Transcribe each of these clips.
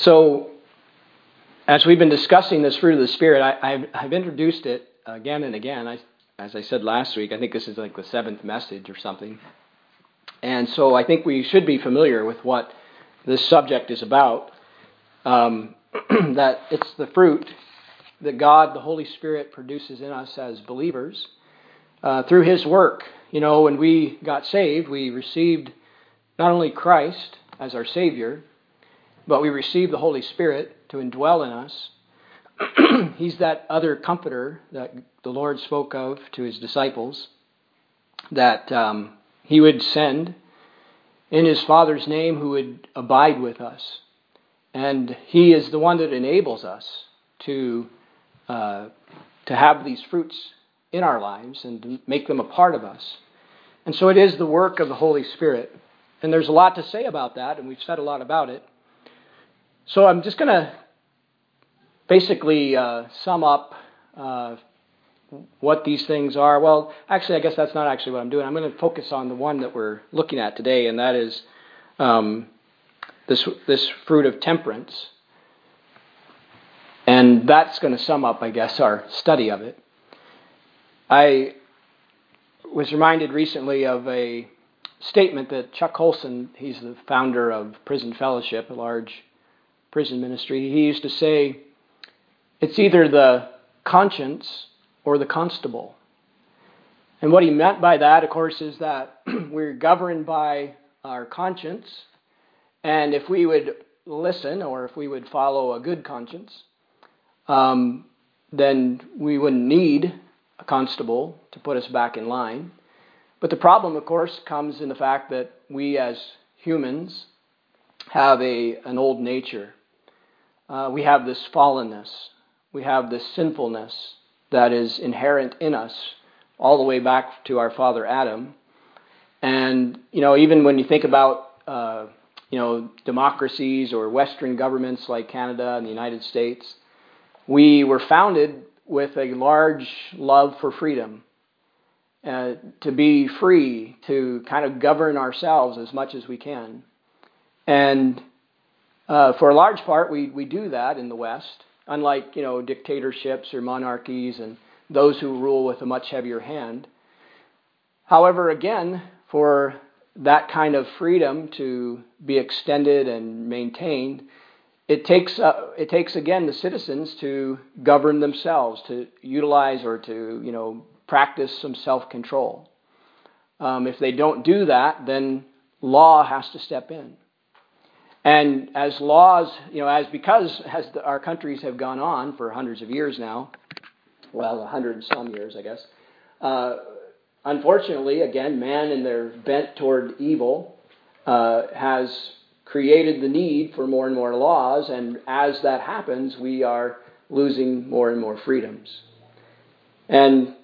So, as we've been discussing this fruit of the Spirit, I, have introduced it again and again. I, as I said last week, I think this is like the seventh message or something. And so I think we should be familiar with what this subject is about. Um, that it's the fruit that God, the Holy Spirit, produces in us as believers uh, through His work. You know, when we got saved, we received not only Christ as our Savior, but we receive the Holy Spirit to indwell in us. He's that other comforter that the Lord spoke of to His disciples that um, He would send in His Father's name who would abide with us. And He is the one that enables us to, uh, to have these fruits in our lives and to make them a part of us. And so it is the work of the Holy Spirit. And there's a lot to say about that, and we've said a lot about it. So I'm just going to basically uh, sum up uh, what these things are. Well, actually, I guess that's not actually what I'm doing. I'm going to focus on the one that we're looking at today, and that is um, this this fruit of temperance. And that's going to sum up, I guess, our study of it. I was reminded recently of a statement that Chuck Colson, he's the founder of Prison Fellowship, a large prison ministry, he used to say, it's either the conscience or the constable. And what he meant by that, of course, is that we're governed by our conscience, and if we would listen or if we would follow a good conscience, um, then we wouldn't need a constable to put us back in line. But the problem, of course, comes in the fact that we as humans have a, an old nature. Uh, we have this fallenness. We have this sinfulness that is inherent in us all the way back to our father Adam. And, you know, even when you think about, uh, you know, democracies or Western governments like Canada and the United States, we were founded with a large love for freedom. Uh, to be free, to kind of govern ourselves as much as we can. And uh, for a large part, we, we do that in the West, unlike you know dictatorships or monarchies and those who rule with a much heavier hand. However, again, for that kind of freedom to be extended and maintained, it takes, uh, it takes again the citizens to govern themselves, to utilize or to you know practice some self control. Um, if they don't do that, then law has to step in. And as laws, you know, as because as the, our countries have gone on for hundreds of years now, well, a hundred and some years, I guess. Uh, unfortunately, again, man in their bent toward evil uh, has created the need for more and more laws, and as that happens, we are losing more and more freedoms. And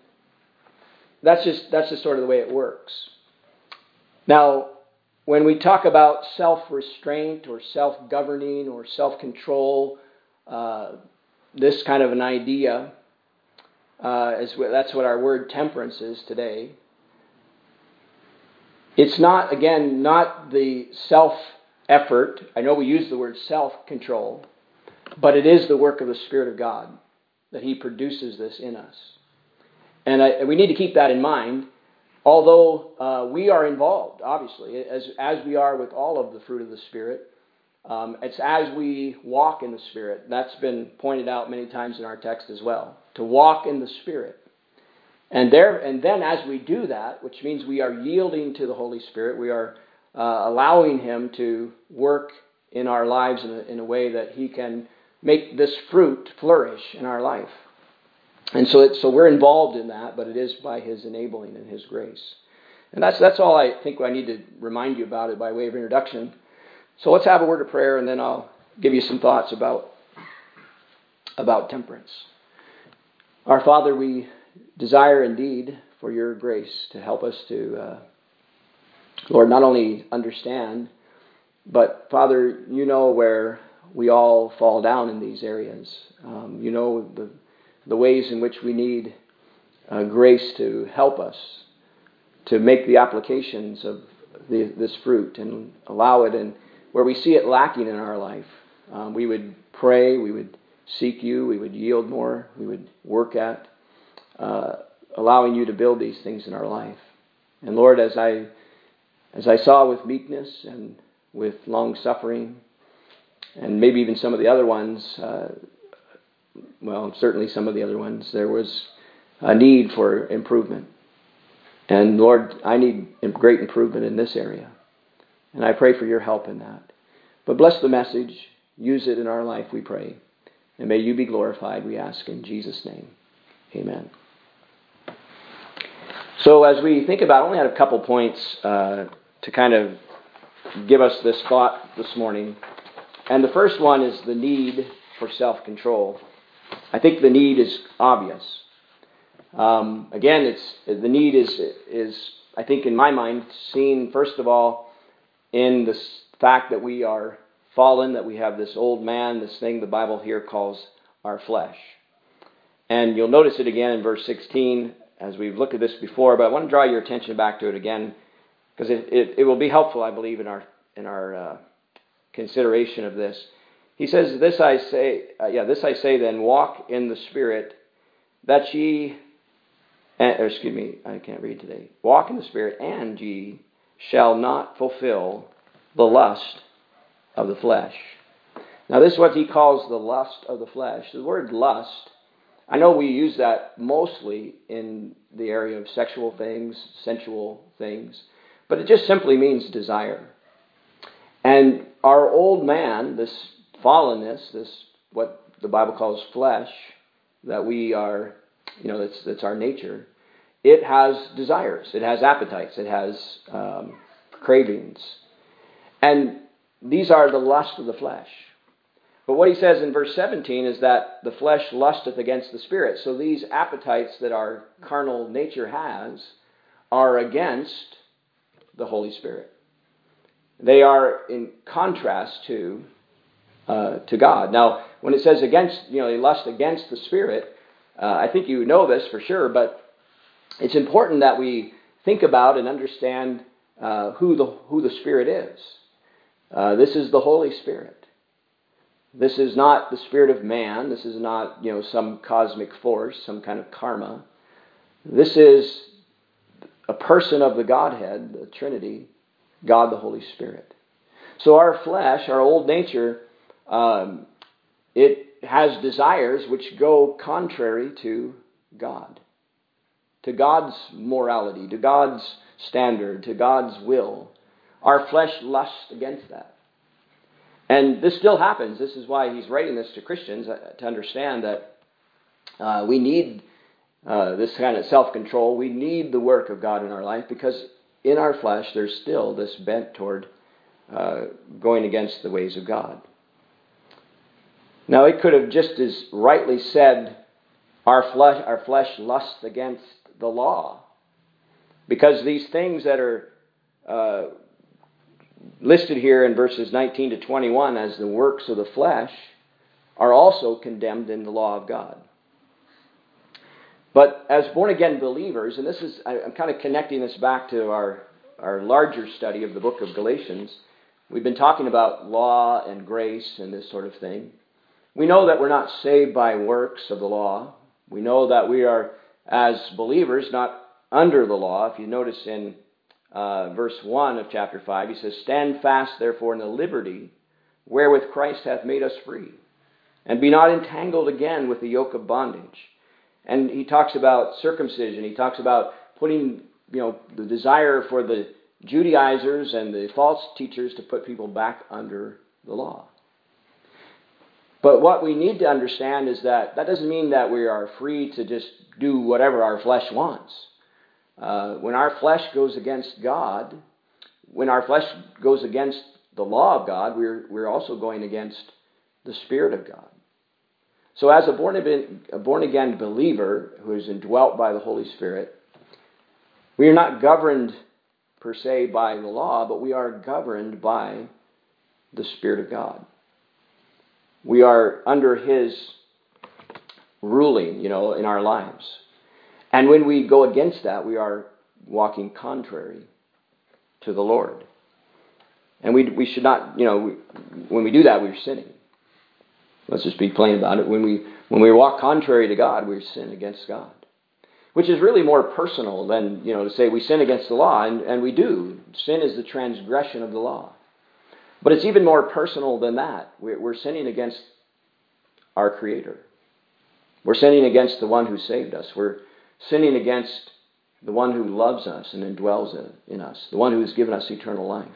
that's just that's just sort of the way it works. Now, when we talk about self-restraint or self-governing or self-control, uh, this kind of an idea uh, is that's what our word temperance is today. It's not again not the self effort. I know we use the word self control, but it is the work of the Spirit of God that He produces this in us. And I, we need to keep that in mind, although uh, we are involved, obviously, as, as we are with all of the fruit of the Spirit. Um, it's as we walk in the Spirit. That's been pointed out many times in our text as well. To walk in the Spirit. And there, and then as we do that, which means we are yielding to the Holy Spirit, we are uh, allowing Him to work in our lives in a, in a way that He can make this fruit flourish in our life. And so, it, so we're involved in that, but it is by His enabling and His grace. And that's, that's all I think I need to remind you about it by way of introduction. So let's have a word of prayer, and then I'll give you some thoughts about, about temperance. Our Father, we desire indeed for your grace to help us to uh, Lord, not only understand, but Father, you know where we all fall down in these areas. Um, you know the, the ways in which we need uh, grace to help us to make the applications of the, this fruit and allow it, and where we see it lacking in our life, um, we would pray, we would seek you, we would yield more, we would work at uh, allowing you to build these things in our life. And Lord, as I as I saw with meekness and with long suffering, and maybe even some of the other ones, uh, well, certainly some of the other ones, there was a need for improvement. And Lord, I need great improvement in this area. And I pray for your help in that. But bless the message. Use it in our life, we pray. And may you be glorified, we ask in Jesus' name. Amen. So, as we think about, I only had a couple points uh, to kind of give us this thought this morning. And the first one is the need for self control. I think the need is obvious. Um, again, it's the need is is I think in my mind seen first of all in the fact that we are fallen, that we have this old man, this thing the Bible here calls our flesh. And you'll notice it again in verse 16 as we've looked at this before, but I want to draw your attention back to it again because it, it, it will be helpful, I believe, in our in our uh, consideration of this. He says, "This I say, uh, yeah, this I say then: walk in the Spirit, that ye and, excuse me, I can't read today. Walk in the Spirit, and ye shall not fulfill the lust of the flesh. Now, this is what he calls the lust of the flesh. The word lust, I know we use that mostly in the area of sexual things, sensual things, but it just simply means desire. And our old man, this fallenness, this what the Bible calls flesh, that we are you know, that's, that's our nature, it has desires, it has appetites, it has um, cravings. And these are the lust of the flesh. But what he says in verse 17 is that the flesh lusteth against the spirit. So these appetites that our carnal nature has are against the Holy Spirit. They are in contrast to uh, to God. Now, when it says against, you know, they lust against the Spirit, uh, I think you know this for sure, but it's important that we think about and understand uh, who, the, who the Spirit is. Uh, this is the Holy Spirit. This is not the spirit of man. This is not, you know, some cosmic force, some kind of karma. This is a person of the Godhead, the Trinity, God the Holy Spirit. So our flesh, our old nature, um, it has desires which go contrary to God, to God's morality, to God's standard, to God's will. Our flesh lusts against that. And this still happens. This is why he's writing this to Christians uh, to understand that uh, we need uh, this kind of self control. We need the work of God in our life because in our flesh there's still this bent toward uh, going against the ways of God. Now, it could have just as rightly said, our flesh, our flesh lusts against the law. Because these things that are uh, listed here in verses 19 to 21 as the works of the flesh are also condemned in the law of God. But as born again believers, and this is, I'm kind of connecting this back to our, our larger study of the book of Galatians. We've been talking about law and grace and this sort of thing. We know that we're not saved by works of the law. We know that we are, as believers, not under the law. If you notice in uh, verse 1 of chapter 5, he says, Stand fast, therefore, in the liberty wherewith Christ hath made us free, and be not entangled again with the yoke of bondage. And he talks about circumcision. He talks about putting, you know, the desire for the Judaizers and the false teachers to put people back under the law. But what we need to understand is that that doesn't mean that we are free to just do whatever our flesh wants. Uh, when our flesh goes against God, when our flesh goes against the law of God, we're, we're also going against the Spirit of God. So, as a born, again, a born again believer who is indwelt by the Holy Spirit, we are not governed per se by the law, but we are governed by the Spirit of God. We are under His ruling, you know, in our lives. And when we go against that, we are walking contrary to the Lord. And we, we should not, you know, we, when we do that, we're sinning. Let's just be plain about it. When we, when we walk contrary to God, we sin against God. Which is really more personal than, you know, to say we sin against the law, and, and we do. Sin is the transgression of the law. But it's even more personal than that. We're, sinning against our Creator. We're sinning against the one who saved us. We're sinning against the one who loves us and indwells in us, the one who has given us eternal life.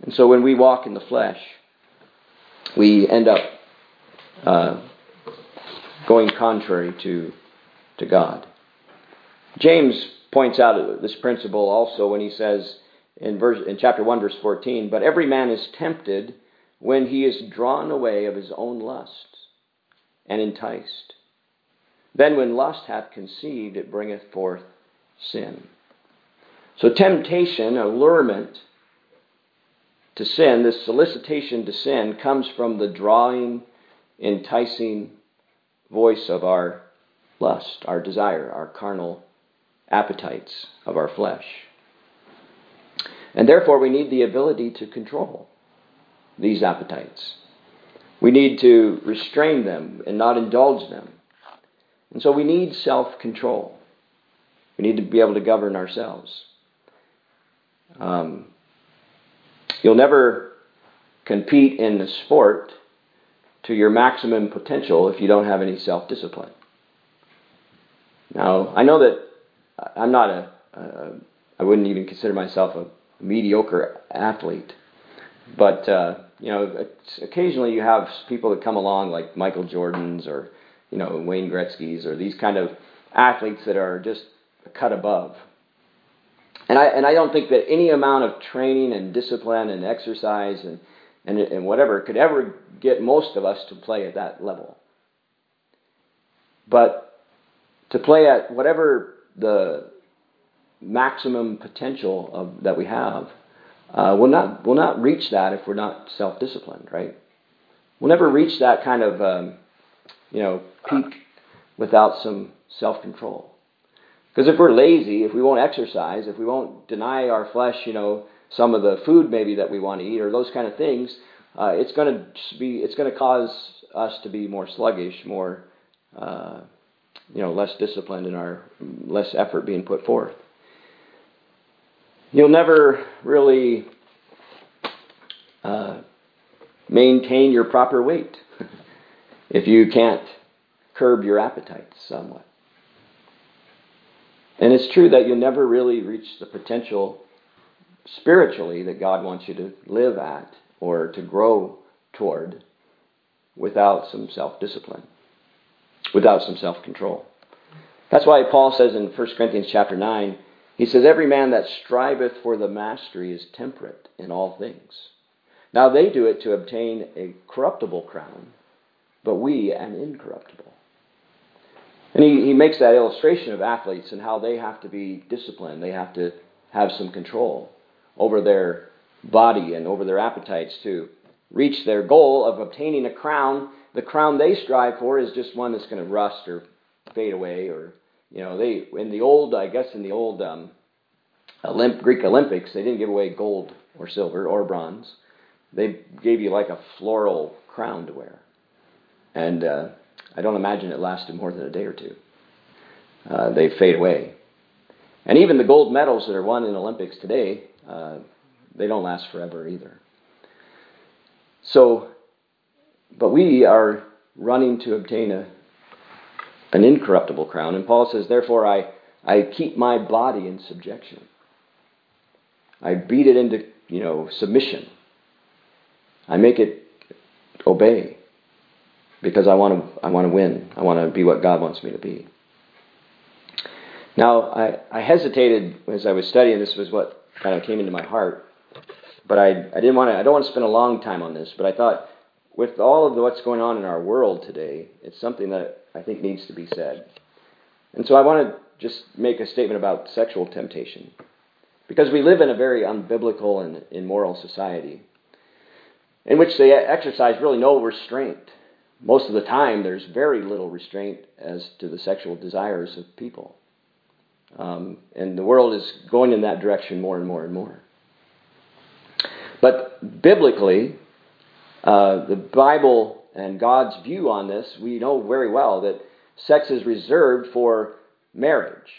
And so when we walk in the flesh, we end up uh, going contrary to, to God. James points out this principle also when he says in, verse, in chapter 1, verse 14, But every man is tempted when he is drawn away of his own lusts and enticed. Then when lust hath conceived, it bringeth forth sin. So temptation, allurement to sin, this solicitation to sin, comes from the drawing, enticing voice of our lust, our desire, our carnal appetites of our flesh. And therefore, we need the ability to control these appetites. We need to restrain them and not indulge them. And so we need self control. We need to be able to govern ourselves. Um, you'll never compete in the sport to your maximum potential if you don't have any self discipline. Now, I know that I'm not a, a I wouldn't even consider myself a mediocre athlete, but uh, you know, occasionally you have people that come along like Michael Jordan's or you know Wayne Gretzky's or these kind of athletes that are just cut above. And I and I don't think that any amount of training and discipline and exercise and and, and whatever could ever get most of us to play at that level. But to play at whatever the maximum potential of, that we have, uh, we'll not we'll not reach that if we're not self-disciplined, right? We'll never reach that kind of um, you know peak without some self-control. Because if we're lazy, if we won't exercise, if we won't deny our flesh, you know, some of the food maybe that we want to eat or those kind of things, uh, it's going to be it's going to cause us to be more sluggish, more uh, you know less disciplined in our less effort being put forth. You'll never really uh, maintain your proper weight if you can't curb your appetites somewhat. And it's true that you'll never really reach the potential spiritually that God wants you to live at or to grow toward without some self discipline, without some self control. That's why Paul says in 1 Corinthians chapter 9, he says, Every man that striveth for the mastery is temperate in all things. Now they do it to obtain a corruptible crown, but we an incorruptible. And he, he makes that illustration of athletes and how they have to be disciplined. They have to have some control over their body and over their appetites to reach their goal of obtaining a crown. The crown they strive for is just one that's going to rust or fade away or you know, they in the old, I guess, in the old um, Olymp, Greek Olympics, they didn't give away gold or silver or bronze. They gave you like a floral crown to wear, and uh, I don't imagine it lasted more than a day or two. Uh, they fade away, and even the gold medals that are won in Olympics today, uh, they don't last forever either. So, but we are running to obtain a an incorruptible crown. And Paul says, Therefore, I, I keep my body in subjection. I beat it into, you know, submission. I make it obey because I want to, I want to win. I want to be what God wants me to be. Now, I, I hesitated as I was studying. This was what kind of came into my heart. But I, I didn't want to, I don't want to spend a long time on this, but I thought with all of what's going on in our world today, it's something that I think needs to be said. And so I want to just make a statement about sexual temptation. Because we live in a very unbiblical and immoral society in which they exercise really no restraint. Most of the time, there's very little restraint as to the sexual desires of people. Um, and the world is going in that direction more and more and more. But biblically, uh, the Bible and God's view on this, we know very well that sex is reserved for marriage.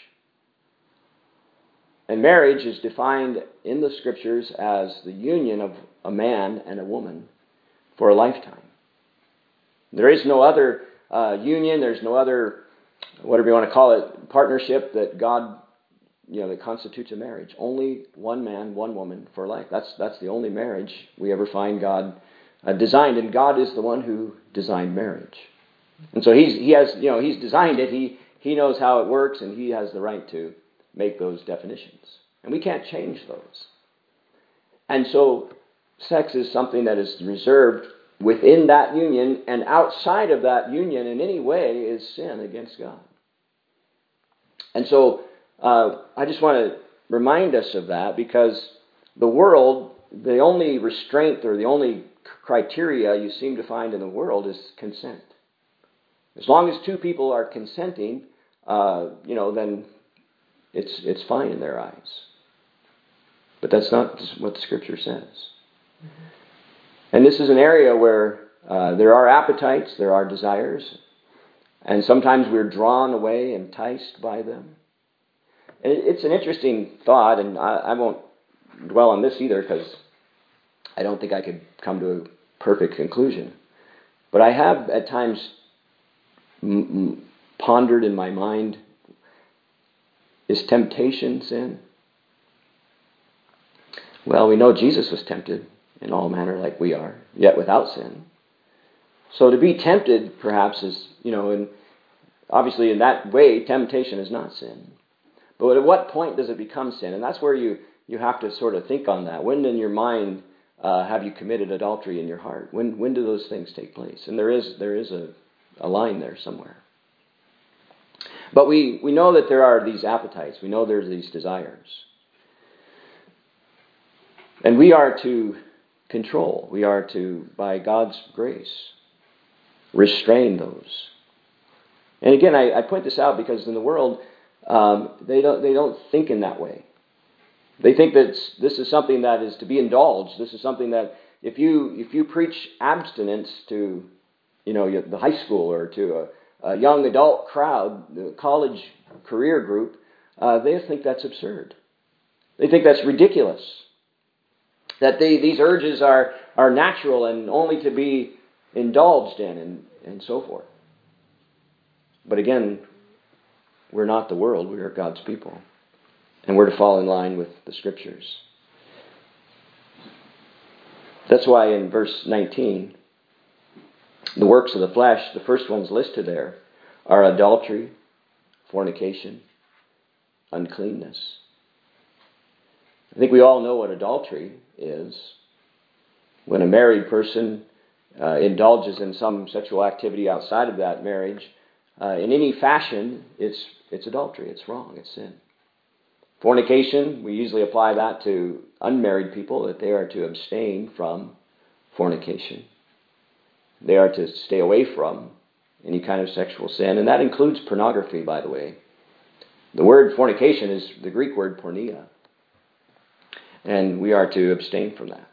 And marriage is defined in the scriptures as the union of a man and a woman for a lifetime. There is no other uh, union, there's no other, whatever you want to call it, partnership that God, you know, that constitutes a marriage. Only one man, one woman for life. That's, that's the only marriage we ever find God uh, designed, and God is the one who designed marriage. And so he's, he has, you know, he's designed it, he, he knows how it works, and he has the right to make those definitions. And we can't change those. And so sex is something that is reserved within that union, and outside of that union in any way is sin against God. And so uh, I just want to remind us of that because the world, the only restraint or the only criteria you seem to find in the world is consent. As long as two people are consenting, uh, you know, then it's it's fine in their eyes. But that's not what the Scripture says. Mm-hmm. And this is an area where uh, there are appetites, there are desires, and sometimes we're drawn away, enticed by them. And it's an interesting thought, and I, I won't dwell on this either because I don't think I could come to a perfect conclusion. But I have at times m- m- pondered in my mind is temptation sin? Well, we know Jesus was tempted in all manner like we are, yet without sin. So to be tempted, perhaps, is, you know, and obviously in that way, temptation is not sin. But at what point does it become sin? And that's where you, you have to sort of think on that. When in your mind uh, have you committed adultery in your heart? When, when do those things take place? And there is, there is a, a line there somewhere. But we, we know that there are these appetites. We know there's these desires. And we are to control. We are to, by God's grace, restrain those. And again, I, I point this out because in the world, um, they, don't, they don't think in that way. They think that this is something that is to be indulged. This is something that if you, if you preach abstinence to you know, the high school or to a, a young adult crowd, the college career group, uh, they think that's absurd. They think that's ridiculous that they, these urges are, are natural and only to be indulged in and, and so forth. But again, we're not the world, we are God's people. And we're to fall in line with the scriptures. That's why in verse 19, the works of the flesh, the first ones listed there, are adultery, fornication, uncleanness. I think we all know what adultery is. When a married person uh, indulges in some sexual activity outside of that marriage, uh, in any fashion, it's, it's adultery. It's wrong. It's sin. Fornication, we usually apply that to unmarried people, that they are to abstain from fornication. They are to stay away from any kind of sexual sin, and that includes pornography, by the way. The word fornication is the Greek word porneia, and we are to abstain from that.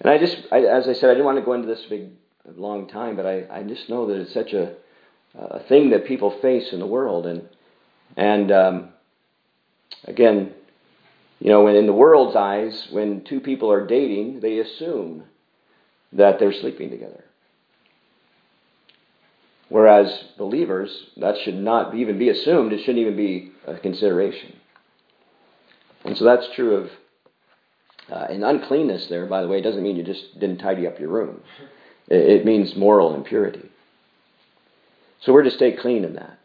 And I just, I, as I said, I didn't want to go into this big, long time, but I, I just know that it's such a, a thing that people face in the world, and and um, again, you know, when in the world's eyes, when two people are dating, they assume that they're sleeping together. Whereas believers, that should not even be assumed. It shouldn't even be a consideration. And so that's true of uh, and uncleanness there, by the way, doesn't mean you just didn't tidy up your room. It means moral impurity. So we're to stay clean in that.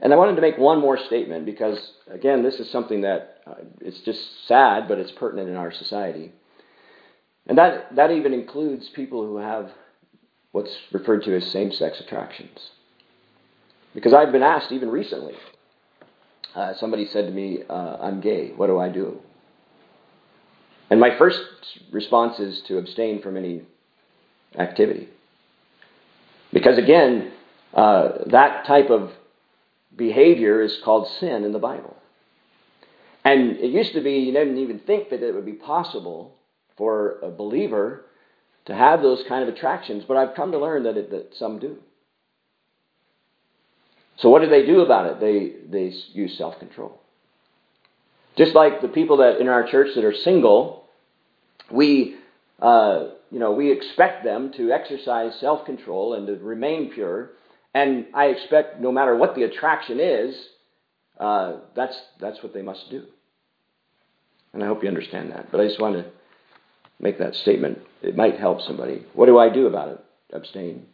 And I wanted to make one more statement because, again, this is something that uh, it's just sad, but it's pertinent in our society. And that, that even includes people who have what's referred to as same sex attractions. Because I've been asked even recently, uh, somebody said to me, uh, I'm gay, what do I do? And my first response is to abstain from any activity. Because again, uh, that type of behavior is called sin in the Bible. And it used to be you didn't even think that it would be possible for a believer to have those kind of attractions, but I've come to learn that, it, that some do. So what do they do about it? They, they use self control. Just like the people that in our church that are single, we, uh, you know, we expect them to exercise self control and to remain pure. And I expect no matter what the attraction is, uh, that's, that's what they must do. And I hope you understand that. But I just want to make that statement. It might help somebody. What do I do about it? Abstain.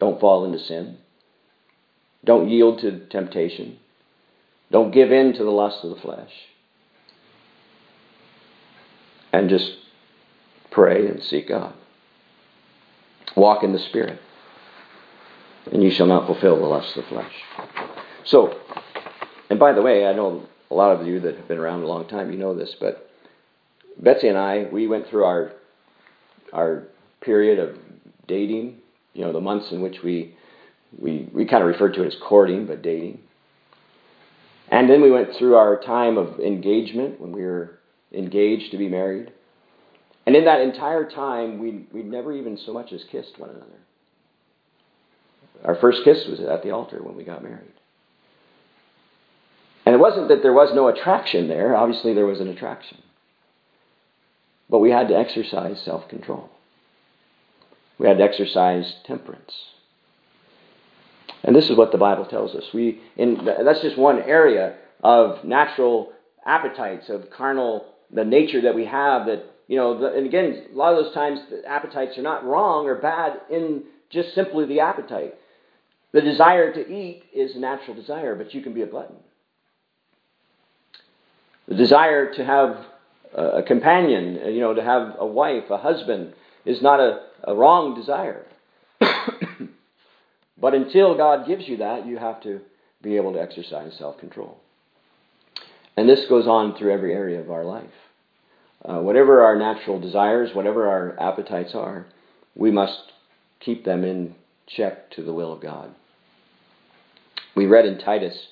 Don't fall into sin. Don't yield to temptation. Don't give in to the lust of the flesh. And just pray and seek God. Walk in the Spirit. And you shall not fulfill the lust of the flesh. So, and by the way, I know a lot of you that have been around a long time, you know this, but Betsy and I, we went through our our period of dating, you know, the months in which we we, we kind of referred to it as courting, but dating. And then we went through our time of engagement when we were engaged to be married. And in that entire time, we, we never even so much as kissed one another. Our first kiss was at the altar when we got married. And it wasn't that there was no attraction there, obviously, there was an attraction. But we had to exercise self control, we had to exercise temperance. And this is what the Bible tells us. We, in, that's just one area of natural appetites, of carnal, the nature that we have that, you know, the, and again, a lot of those times the appetites are not wrong or bad in just simply the appetite. The desire to eat is a natural desire, but you can be a glutton. The desire to have a companion, you know, to have a wife, a husband, is not a, a wrong desire. But until God gives you that, you have to be able to exercise self control. And this goes on through every area of our life. Uh, whatever our natural desires, whatever our appetites are, we must keep them in check to the will of God. We read in Titus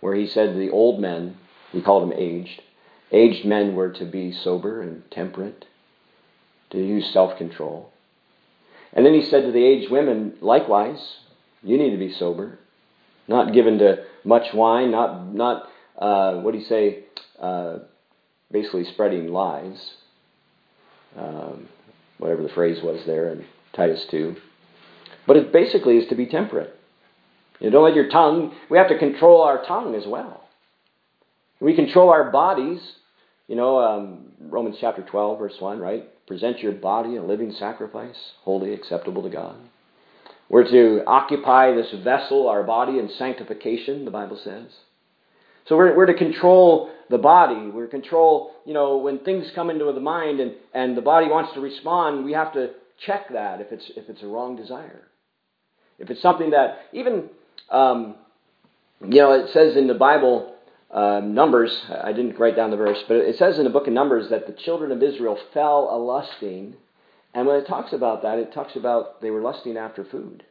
where he said the old men, he called them aged, aged men were to be sober and temperate, to use self control. And then he said to the aged women, likewise, you need to be sober, not given to much wine, not not uh, what do you say? Uh, basically spreading lies. Um, whatever the phrase was there in Titus two. But it basically is to be temperate. You don't let your tongue. We have to control our tongue as well. We control our bodies. You know, um, Romans chapter 12, verse 1, right? Present your body a living sacrifice, holy, acceptable to God. We're to occupy this vessel, our body, in sanctification, the Bible says. So we're, we're to control the body. We're to control, you know, when things come into the mind and, and the body wants to respond, we have to check that if it's, if it's a wrong desire. If it's something that, even, um, you know, it says in the Bible, uh, Numbers, I didn't write down the verse, but it says in the book of Numbers that the children of Israel fell a lusting and when it talks about that, it talks about they were lusting after food.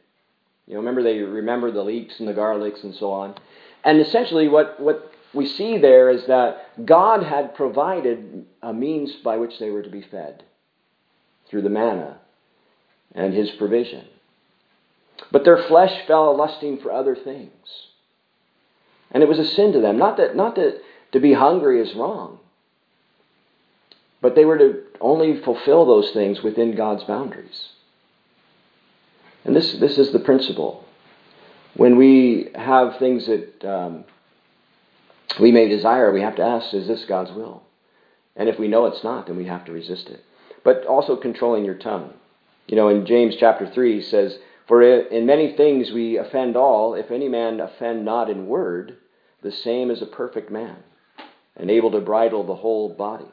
You know, remember they remember the leeks and the garlics and so on. And essentially, what, what we see there is that God had provided a means by which they were to be fed through the manna and His provision. But their flesh fell lusting for other things. And it was a sin to them. Not that, not that to be hungry is wrong, but they were to only fulfill those things within God's boundaries. And this, this is the principle. When we have things that um, we may desire, we have to ask, is this God's will? And if we know it's not, then we have to resist it. But also controlling your tongue. You know, in James chapter 3, he says, For in many things we offend all. If any man offend not in word, the same is a perfect man, and able to bridle the whole body.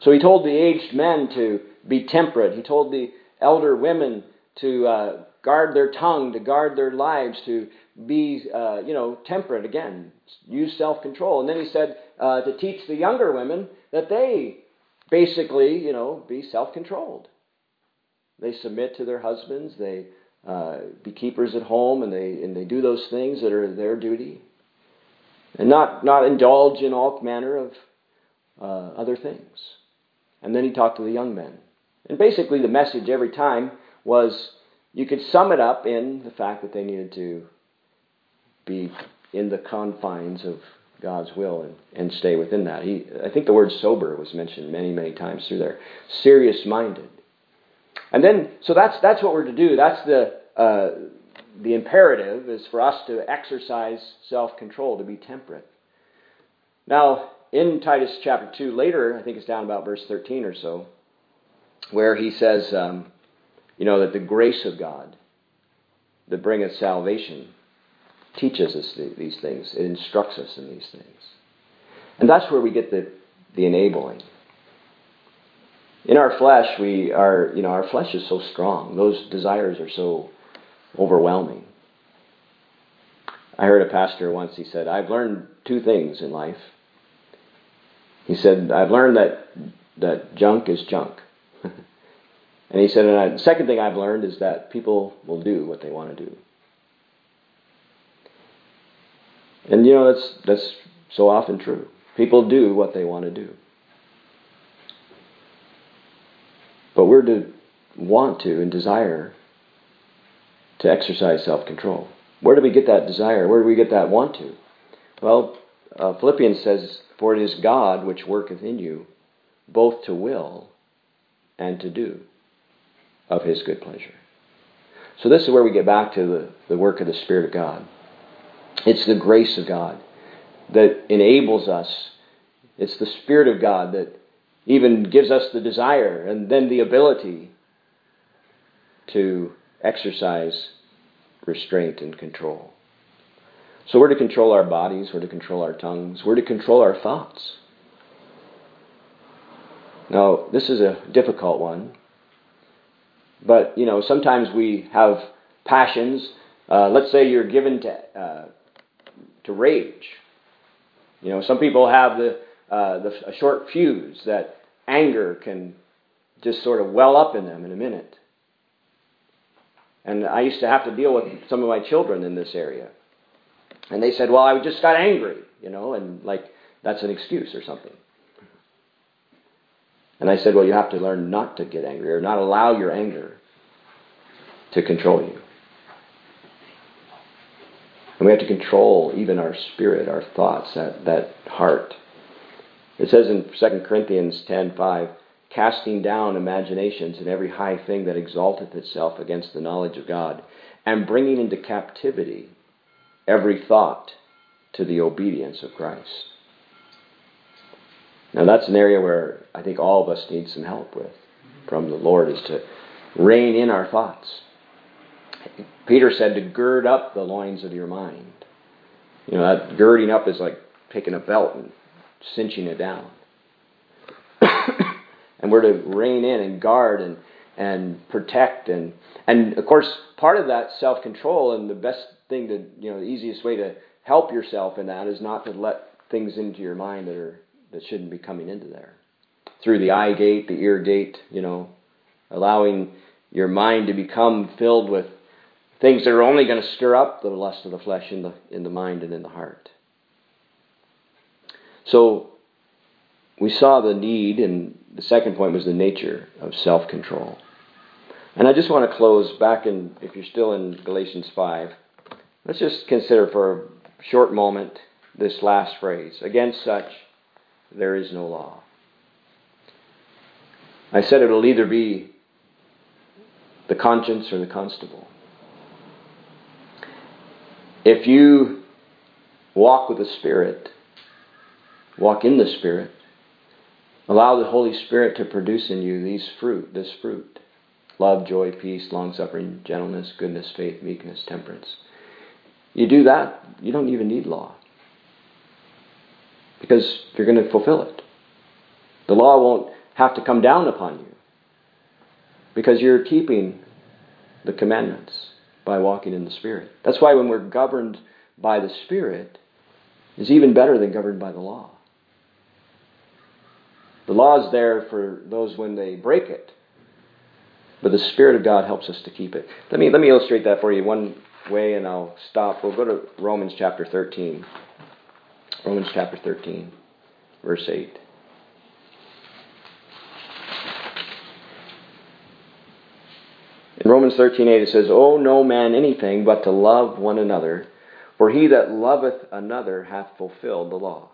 So he told the aged men to be temperate. He told the elder women to uh, guard their tongue, to guard their lives, to be, uh, you know, temperate again, use self control. And then he said uh, to teach the younger women that they basically, you know, be self controlled. They submit to their husbands, they uh, be keepers at home, and they, and they do those things that are their duty. And not, not indulge in all manner of uh, other things. And then he talked to the young men. And basically, the message every time was you could sum it up in the fact that they needed to be in the confines of God's will and, and stay within that. He, I think the word sober was mentioned many, many times through there. Serious minded. And then, so that's, that's what we're to do. That's the, uh, the imperative is for us to exercise self control, to be temperate. Now, in Titus chapter 2, later, I think it's down about verse 13 or so, where he says, um, you know, that the grace of God that bringeth salvation teaches us these things, it instructs us in these things. And that's where we get the, the enabling. In our flesh, we are, you know, our flesh is so strong. Those desires are so overwhelming. I heard a pastor once, he said, I've learned two things in life. He said, I've learned that, that junk is junk. and he said, and I, the second thing I've learned is that people will do what they want to do. And you know, that's, that's so often true. People do what they want to do. But we're to want to and desire to exercise self control. Where do we get that desire? Where do we get that want to? Well, uh, Philippians says, For it is God which worketh in you, both to will and to do of his good pleasure. So, this is where we get back to the, the work of the Spirit of God. It's the grace of God that enables us, it's the Spirit of God that even gives us the desire and then the ability to exercise restraint and control. So we're to control our bodies, we're to control our tongues, we're to control our thoughts. Now, this is a difficult one, but you know, sometimes we have passions. Uh, let's say you're given to uh, to rage. You know, some people have the, uh, the a short fuse that anger can just sort of well up in them in a minute. And I used to have to deal with some of my children in this area. And they said, Well, I just got angry, you know, and like that's an excuse or something. And I said, Well, you have to learn not to get angry or not allow your anger to control you. And we have to control even our spirit, our thoughts, that, that heart. It says in 2 Corinthians 10:5, casting down imaginations and every high thing that exalteth itself against the knowledge of God, and bringing into captivity every thought to the obedience of Christ. Now that's an area where I think all of us need some help with from the Lord is to rein in our thoughts. Peter said to gird up the loins of your mind. You know, that girding up is like taking a belt and cinching it down. and we're to rein in and guard and, and protect and and of course part of that self control and the best thing to you know the easiest way to help yourself in that is not to let things into your mind that are that shouldn't be coming into there. Through the eye gate, the ear gate, you know, allowing your mind to become filled with Things that are only going to stir up the lust of the flesh in the, in the mind and in the heart. So we saw the need, and the second point was the nature of self control. And I just want to close back in, if you're still in Galatians 5, let's just consider for a short moment this last phrase Against such, there is no law. I said it'll either be the conscience or the constable. If you walk with the Spirit, walk in the Spirit, allow the Holy Spirit to produce in you these fruit, this fruit love, joy, peace, long suffering, gentleness, goodness, faith, meekness, temperance. You do that, you don't even need law. Because you're going to fulfill it. The law won't have to come down upon you because you're keeping the commandments by walking in the Spirit. That's why when we're governed by the Spirit, it's even better than governed by the law. The law is there for those when they break it, but the Spirit of God helps us to keep it. Let me let me illustrate that for you one way, and I'll stop. We'll go to Romans chapter thirteen. Romans chapter thirteen, verse eight. In Romans 13:8 it says, "Owe no man anything but to love one another, for he that loveth another hath fulfilled the law."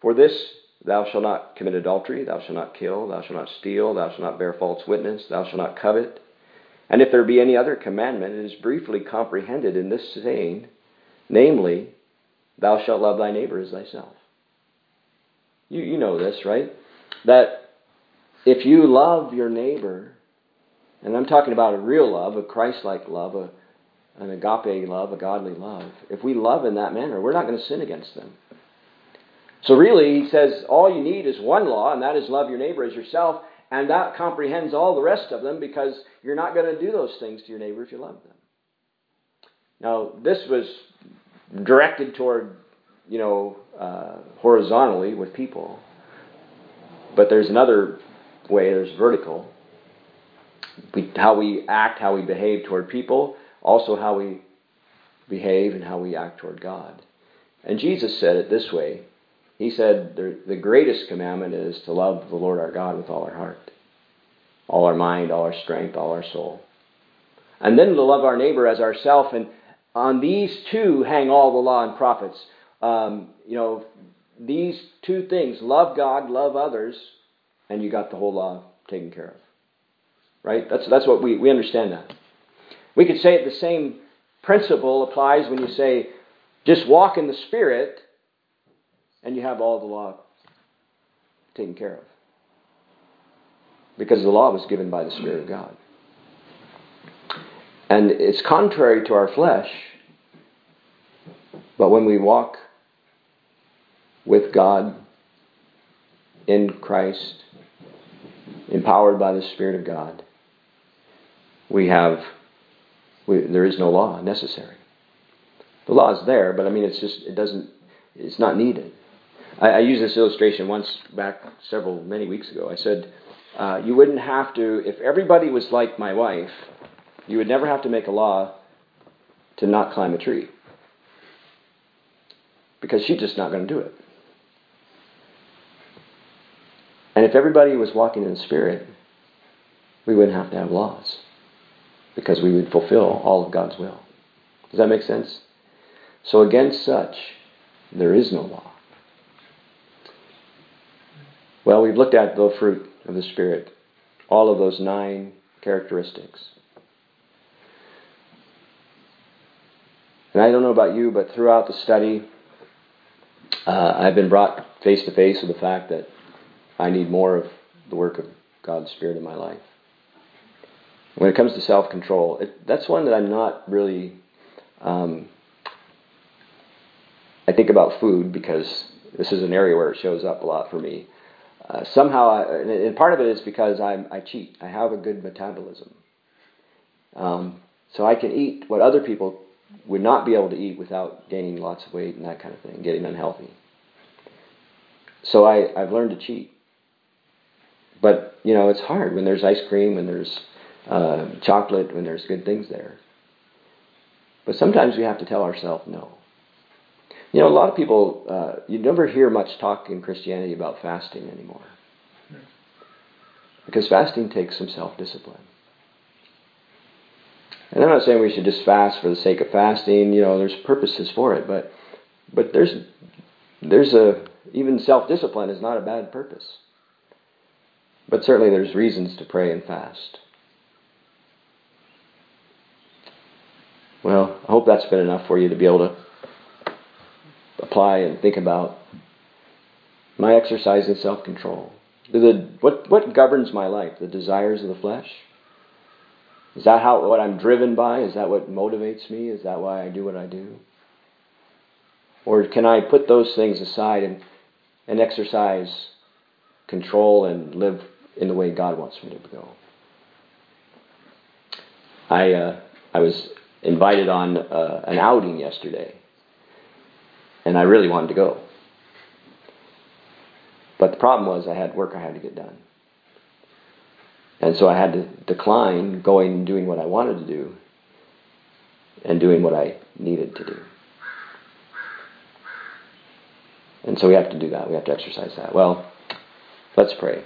For this thou shalt not commit adultery, thou shalt not kill, thou shalt not steal, thou shalt not bear false witness, thou shalt not covet. And if there be any other commandment, it is briefly comprehended in this saying, namely, thou shalt love thy neighbor as thyself. You, you know this, right? That if you love your neighbor, and I'm talking about a real love, a Christ like love, a, an agape love, a godly love, if we love in that manner, we're not going to sin against them. So, really, he says all you need is one law, and that is love your neighbor as yourself, and that comprehends all the rest of them because you're not going to do those things to your neighbor if you love them. Now, this was directed toward, you know, uh, horizontally with people. But there's another way, there's vertical. We, how we act, how we behave toward people, also how we behave and how we act toward God. And Jesus said it this way He said, The, greatest commandment is to love the Lord our God with all our heart, all our mind, all our strength, all our soul. And then to love our neighbor as ourself. And on these two hang all the law and prophets. Um, you know, these two things love God, love others, and you got the whole law taken care of. Right? That's, that's what we, we understand that. We could say the same principle applies when you say, just walk in the Spirit, and you have all the law taken care of. Because the law was given by the Spirit of God. And it's contrary to our flesh, but when we walk with God in Christ, empowered by the Spirit of God, we have we, there is no law necessary. The law is there, but I mean, it's just it doesn't it's not needed. I, I used this illustration once back several many weeks ago. I said uh, you wouldn't have to if everybody was like my wife, you would never have to make a law to not climb a tree because she's just not going to do it. And if everybody was walking in the Spirit, we wouldn't have to have laws because we would fulfill all of God's will. Does that make sense? So, against such, there is no law. Well, we've looked at the fruit of the Spirit, all of those nine characteristics. And I don't know about you, but throughout the study, uh, I've been brought face to face with the fact that I need more of the work of God's Spirit in my life. When it comes to self control, that's one that I'm not really. Um, I think about food because this is an area where it shows up a lot for me. Uh, somehow, I, and part of it is because I'm, I cheat. I have a good metabolism. Um, so I can eat what other people would not be able to eat without gaining lots of weight and that kind of thing, getting unhealthy. So I, I've learned to cheat. But, you know, it's hard when there's ice cream, when there's uh, chocolate, when there's good things there. But sometimes we have to tell ourselves no. You know, a lot of people, uh, you never hear much talk in Christianity about fasting anymore. Because fasting takes some self discipline. And I'm not saying we should just fast for the sake of fasting. You know, there's purposes for it, but but there's there's a even self discipline is not a bad purpose. But certainly there's reasons to pray and fast. Well, I hope that's been enough for you to be able to apply and think about my exercise in self control. What, what governs my life? The desires of the flesh? Is that how what I'm driven by? Is that what motivates me? Is that why I do what I do? Or can I put those things aside and, and exercise control and live in the way God wants me to go? I uh, I was invited on uh, an outing yesterday, and I really wanted to go. But the problem was I had work I had to get done. And so I had to decline going and doing what I wanted to do and doing what I needed to do. And so we have to do that. We have to exercise that. Well, let's pray.